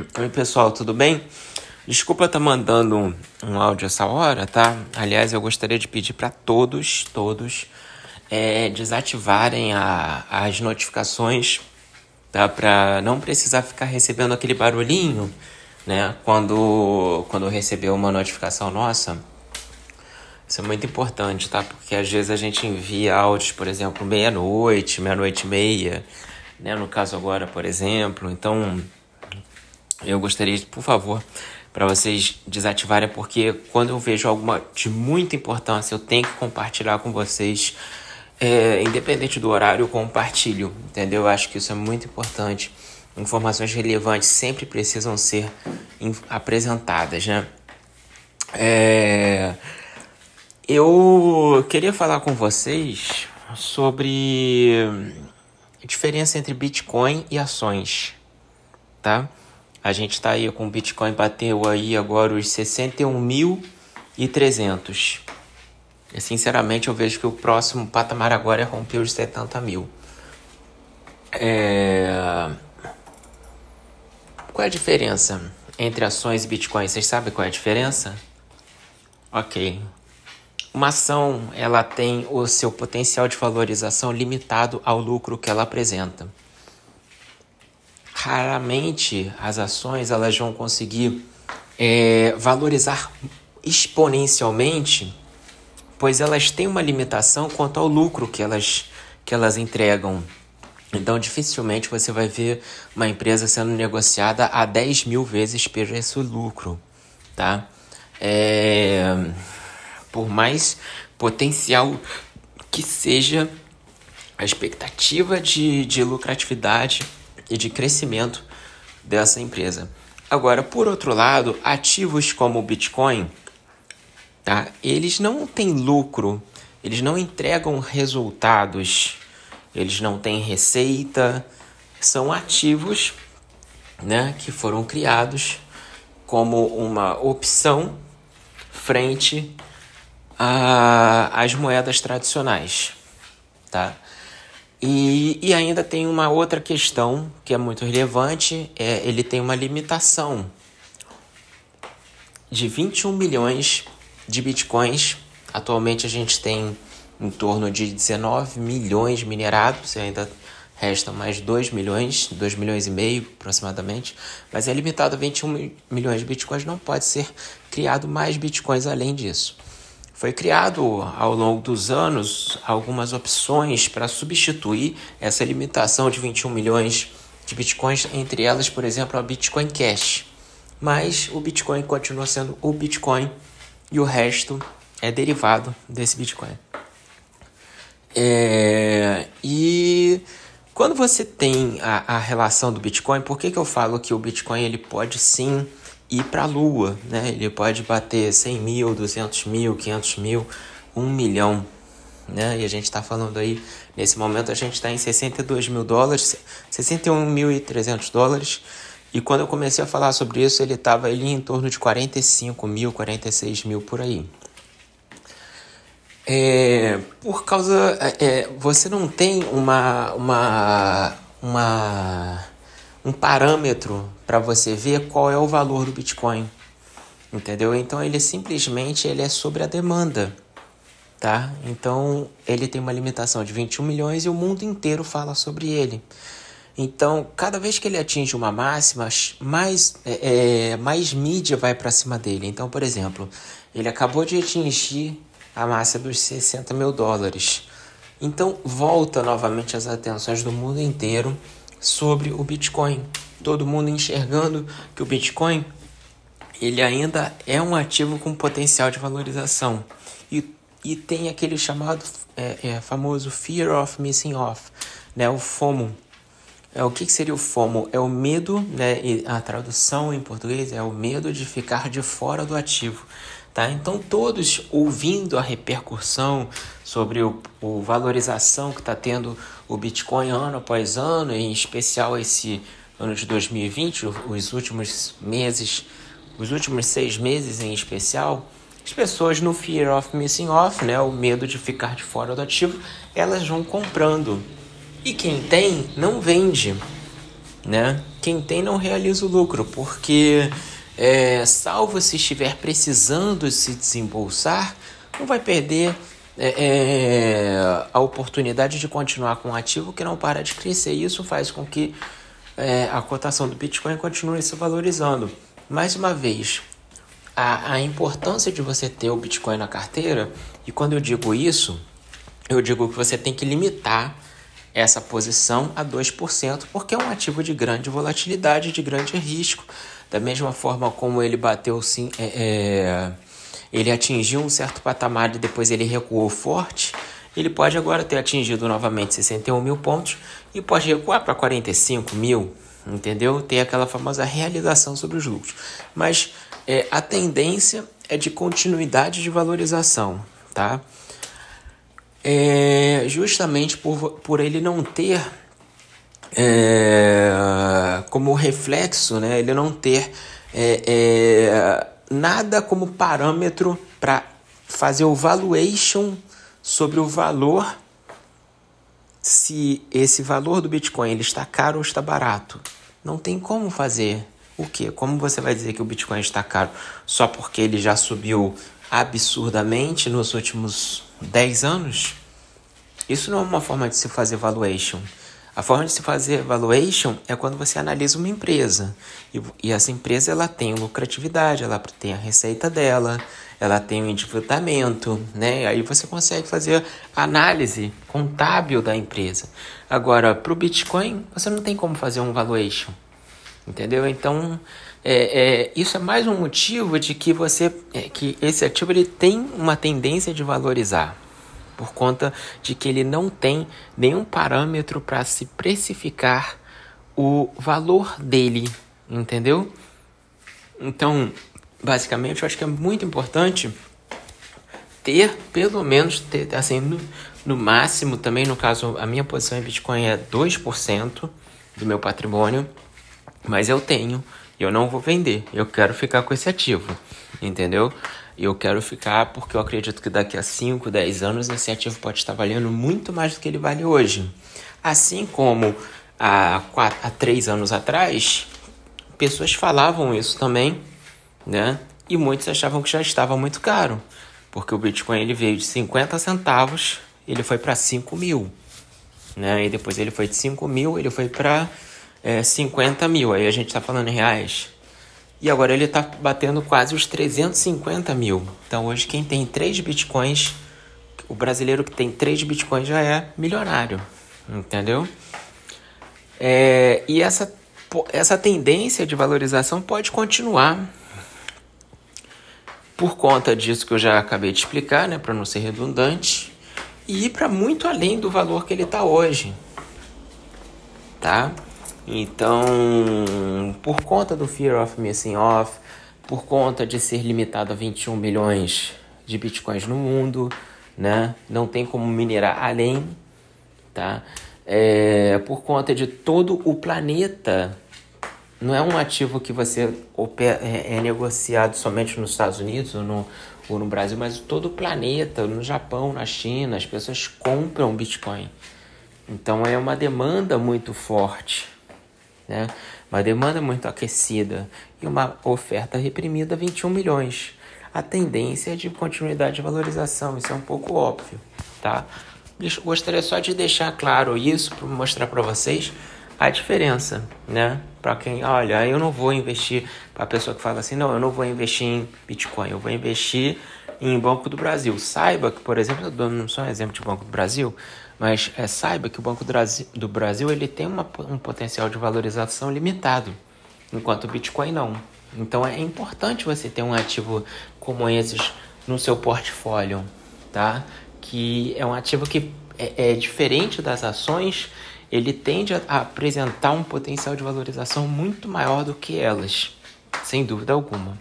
Oi, pessoal, tudo bem? Desculpa estar tá mandando um, um, áudio essa hora, tá? Aliás, eu gostaria de pedir para todos, todos, é, desativarem a, as notificações, tá? Para não precisar ficar recebendo aquele barulhinho, né? Quando, quando receber uma notificação nossa. Isso é muito importante, tá? Porque às vezes a gente envia áudios, por exemplo, meia-noite, meia-noite e meia, né? No caso agora, por exemplo. Então, eu gostaria, por favor, para vocês desativarem, porque quando eu vejo alguma de muita importância, eu tenho que compartilhar com vocês. É, independente do horário, eu compartilho, entendeu? Eu acho que isso é muito importante. Informações relevantes sempre precisam ser apresentadas, né? É, eu queria falar com vocês sobre a diferença entre Bitcoin e ações, tá? A gente está aí com o Bitcoin bateu aí agora os 61.300. E sinceramente eu vejo que o próximo patamar agora é romper os 70 mil. É... Qual é a diferença entre ações e Bitcoin? Vocês sabem qual é a diferença? Ok. Uma ação ela tem o seu potencial de valorização limitado ao lucro que ela apresenta raramente as ações elas vão conseguir é, valorizar exponencialmente, pois elas têm uma limitação quanto ao lucro que elas, que elas entregam. Então, dificilmente você vai ver uma empresa sendo negociada a 10 mil vezes preço lucro, tá? É, por mais potencial que seja a expectativa de, de lucratividade e de crescimento dessa empresa. Agora, por outro lado, ativos como o Bitcoin, tá? Eles não têm lucro, eles não entregam resultados, eles não têm receita, são ativos, né, que foram criados como uma opção frente às moedas tradicionais, tá? E, e ainda tem uma outra questão que é muito relevante, é, ele tem uma limitação de 21 milhões de bitcoins. Atualmente a gente tem em torno de 19 milhões minerados, ainda resta mais 2 milhões, 2 milhões e meio aproximadamente, mas é limitado a 21 milhões de bitcoins, não pode ser criado mais bitcoins além disso. Foi criado ao longo dos anos algumas opções para substituir essa limitação de 21 milhões de bitcoins, entre elas, por exemplo, a Bitcoin Cash. Mas o Bitcoin continua sendo o Bitcoin e o resto é derivado desse Bitcoin. É, e quando você tem a, a relação do Bitcoin, por que, que eu falo que o Bitcoin ele pode sim ir para a Lua, né? Ele pode bater 100 mil, 200 mil, 500 mil, 1 milhão, né? E a gente está falando aí, nesse momento a gente está em 62 mil dólares, 61.300 dólares. E quando eu comecei a falar sobre isso, ele estava ali em torno de 45 mil, 46 mil por aí. É, por causa. É, você não tem uma, uma, uma um parâmetro para você ver qual é o valor do Bitcoin. Entendeu? Então ele simplesmente ele é sobre a demanda, tá? Então ele tem uma limitação de 21 milhões e o mundo inteiro fala sobre ele. Então, cada vez que ele atinge uma máxima, mais, é, é mais mídia vai para cima dele. Então, por exemplo, ele acabou de atingir a massa dos 60 mil dólares. Então, volta novamente as atenções do mundo inteiro sobre o Bitcoin. Todo mundo enxergando que o Bitcoin ele ainda é um ativo com potencial de valorização e, e tem aquele chamado é, é, famoso Fear of Missing Off, né? o FOMO. É, o que, que seria o FOMO? É o medo, né? E a tradução em português é o medo de ficar de fora do ativo. Tá? Então, todos ouvindo a repercussão sobre o, o valorização que está tendo o Bitcoin ano após ano, em especial esse ano de 2020, os últimos meses, os últimos seis meses em especial, as pessoas no fear of missing off, né, o medo de ficar de fora do ativo, elas vão comprando. E quem tem não vende, né? quem tem não realiza o lucro, porque é, salvo se estiver precisando se desembolsar, não vai perder é, é, a oportunidade de continuar com um ativo que não para de crescer. Isso faz com que é, a cotação do Bitcoin continue se valorizando. Mais uma vez, a, a importância de você ter o Bitcoin na carteira, e quando eu digo isso, eu digo que você tem que limitar essa posição a 2%, porque é um ativo de grande volatilidade, de grande risco. Da mesma forma como ele bateu sim, é, é, ele atingiu um certo patamar e depois ele recuou forte, ele pode agora ter atingido novamente 61 mil pontos e pode recuar para 45 mil, entendeu? Ter aquela famosa realização sobre os lucros. Mas é, a tendência é de continuidade de valorização, tá? é justamente por, por ele não ter é, como reflexo, né, ele não ter é, é, nada como parâmetro para fazer o valuation sobre o valor se esse valor do Bitcoin ele está caro ou está barato. Não tem como fazer o quê? Como você vai dizer que o Bitcoin está caro só porque ele já subiu absurdamente nos últimos 10 anos, isso não é uma forma de se fazer valuation. A forma de se fazer valuation é quando você analisa uma empresa e, e essa empresa ela tem lucratividade, ela tem a receita dela, ela tem o endividamento, né? Aí você consegue fazer análise contábil da empresa. Agora, para o Bitcoin, você não tem como fazer um valuation, entendeu? Então, é, é, isso é mais um motivo de que você, é, que esse ativo ele tem uma tendência de valorizar, por conta de que ele não tem nenhum parâmetro para se precificar o valor dele, entendeu? Então, basicamente, eu acho que é muito importante ter, pelo menos, ter, assim, no, no máximo também, no caso, a minha posição em Bitcoin é 2% do meu patrimônio, mas eu tenho eu não vou vender, eu quero ficar com esse ativo, entendeu? Eu quero ficar porque eu acredito que daqui a 5, 10 anos esse ativo pode estar valendo muito mais do que ele vale hoje. Assim como há, quatro, há 3 anos atrás, pessoas falavam isso também, né? E muitos achavam que já estava muito caro, porque o Bitcoin ele veio de 50 centavos, ele foi para 5 mil, né? E depois ele foi de 5 mil, ele foi para é, 50 mil, aí a gente está falando em reais. E agora ele está batendo quase os 350 mil. Então hoje quem tem 3 bitcoins, o brasileiro que tem 3 bitcoins já é milionário, entendeu? É, e essa, essa tendência de valorização pode continuar por conta disso que eu já acabei de explicar, né, para não ser redundante, e ir para muito além do valor que ele está hoje, tá? Então, por conta do Fear of Missing Off, por conta de ser limitado a 21 milhões de bitcoins no mundo, né? Não tem como minerar além, tá? É, por conta de todo o planeta, não é um ativo que você é, é negociado somente nos Estados Unidos ou no, ou no Brasil, mas todo o planeta, no Japão, na China, as pessoas compram Bitcoin. Então é uma demanda muito forte né? Uma demanda muito aquecida e uma oferta reprimida 21 milhões. A tendência é de continuidade de valorização, isso é um pouco óbvio, tá? Gostaria só de deixar claro isso para mostrar para vocês a diferença, né? Para quem, olha, eu não vou investir, para a pessoa que fala assim, não, eu não vou investir em Bitcoin, eu vou investir em Banco do Brasil. Saiba que, por exemplo, eu dou um exemplo de Banco do Brasil, mas é, saiba que o Banco do Brasil ele tem uma, um potencial de valorização limitado, enquanto o Bitcoin não. Então é importante você ter um ativo como esses no seu portfólio, tá? Que é um ativo que é, é diferente das ações, ele tende a apresentar um potencial de valorização muito maior do que elas, sem dúvida alguma.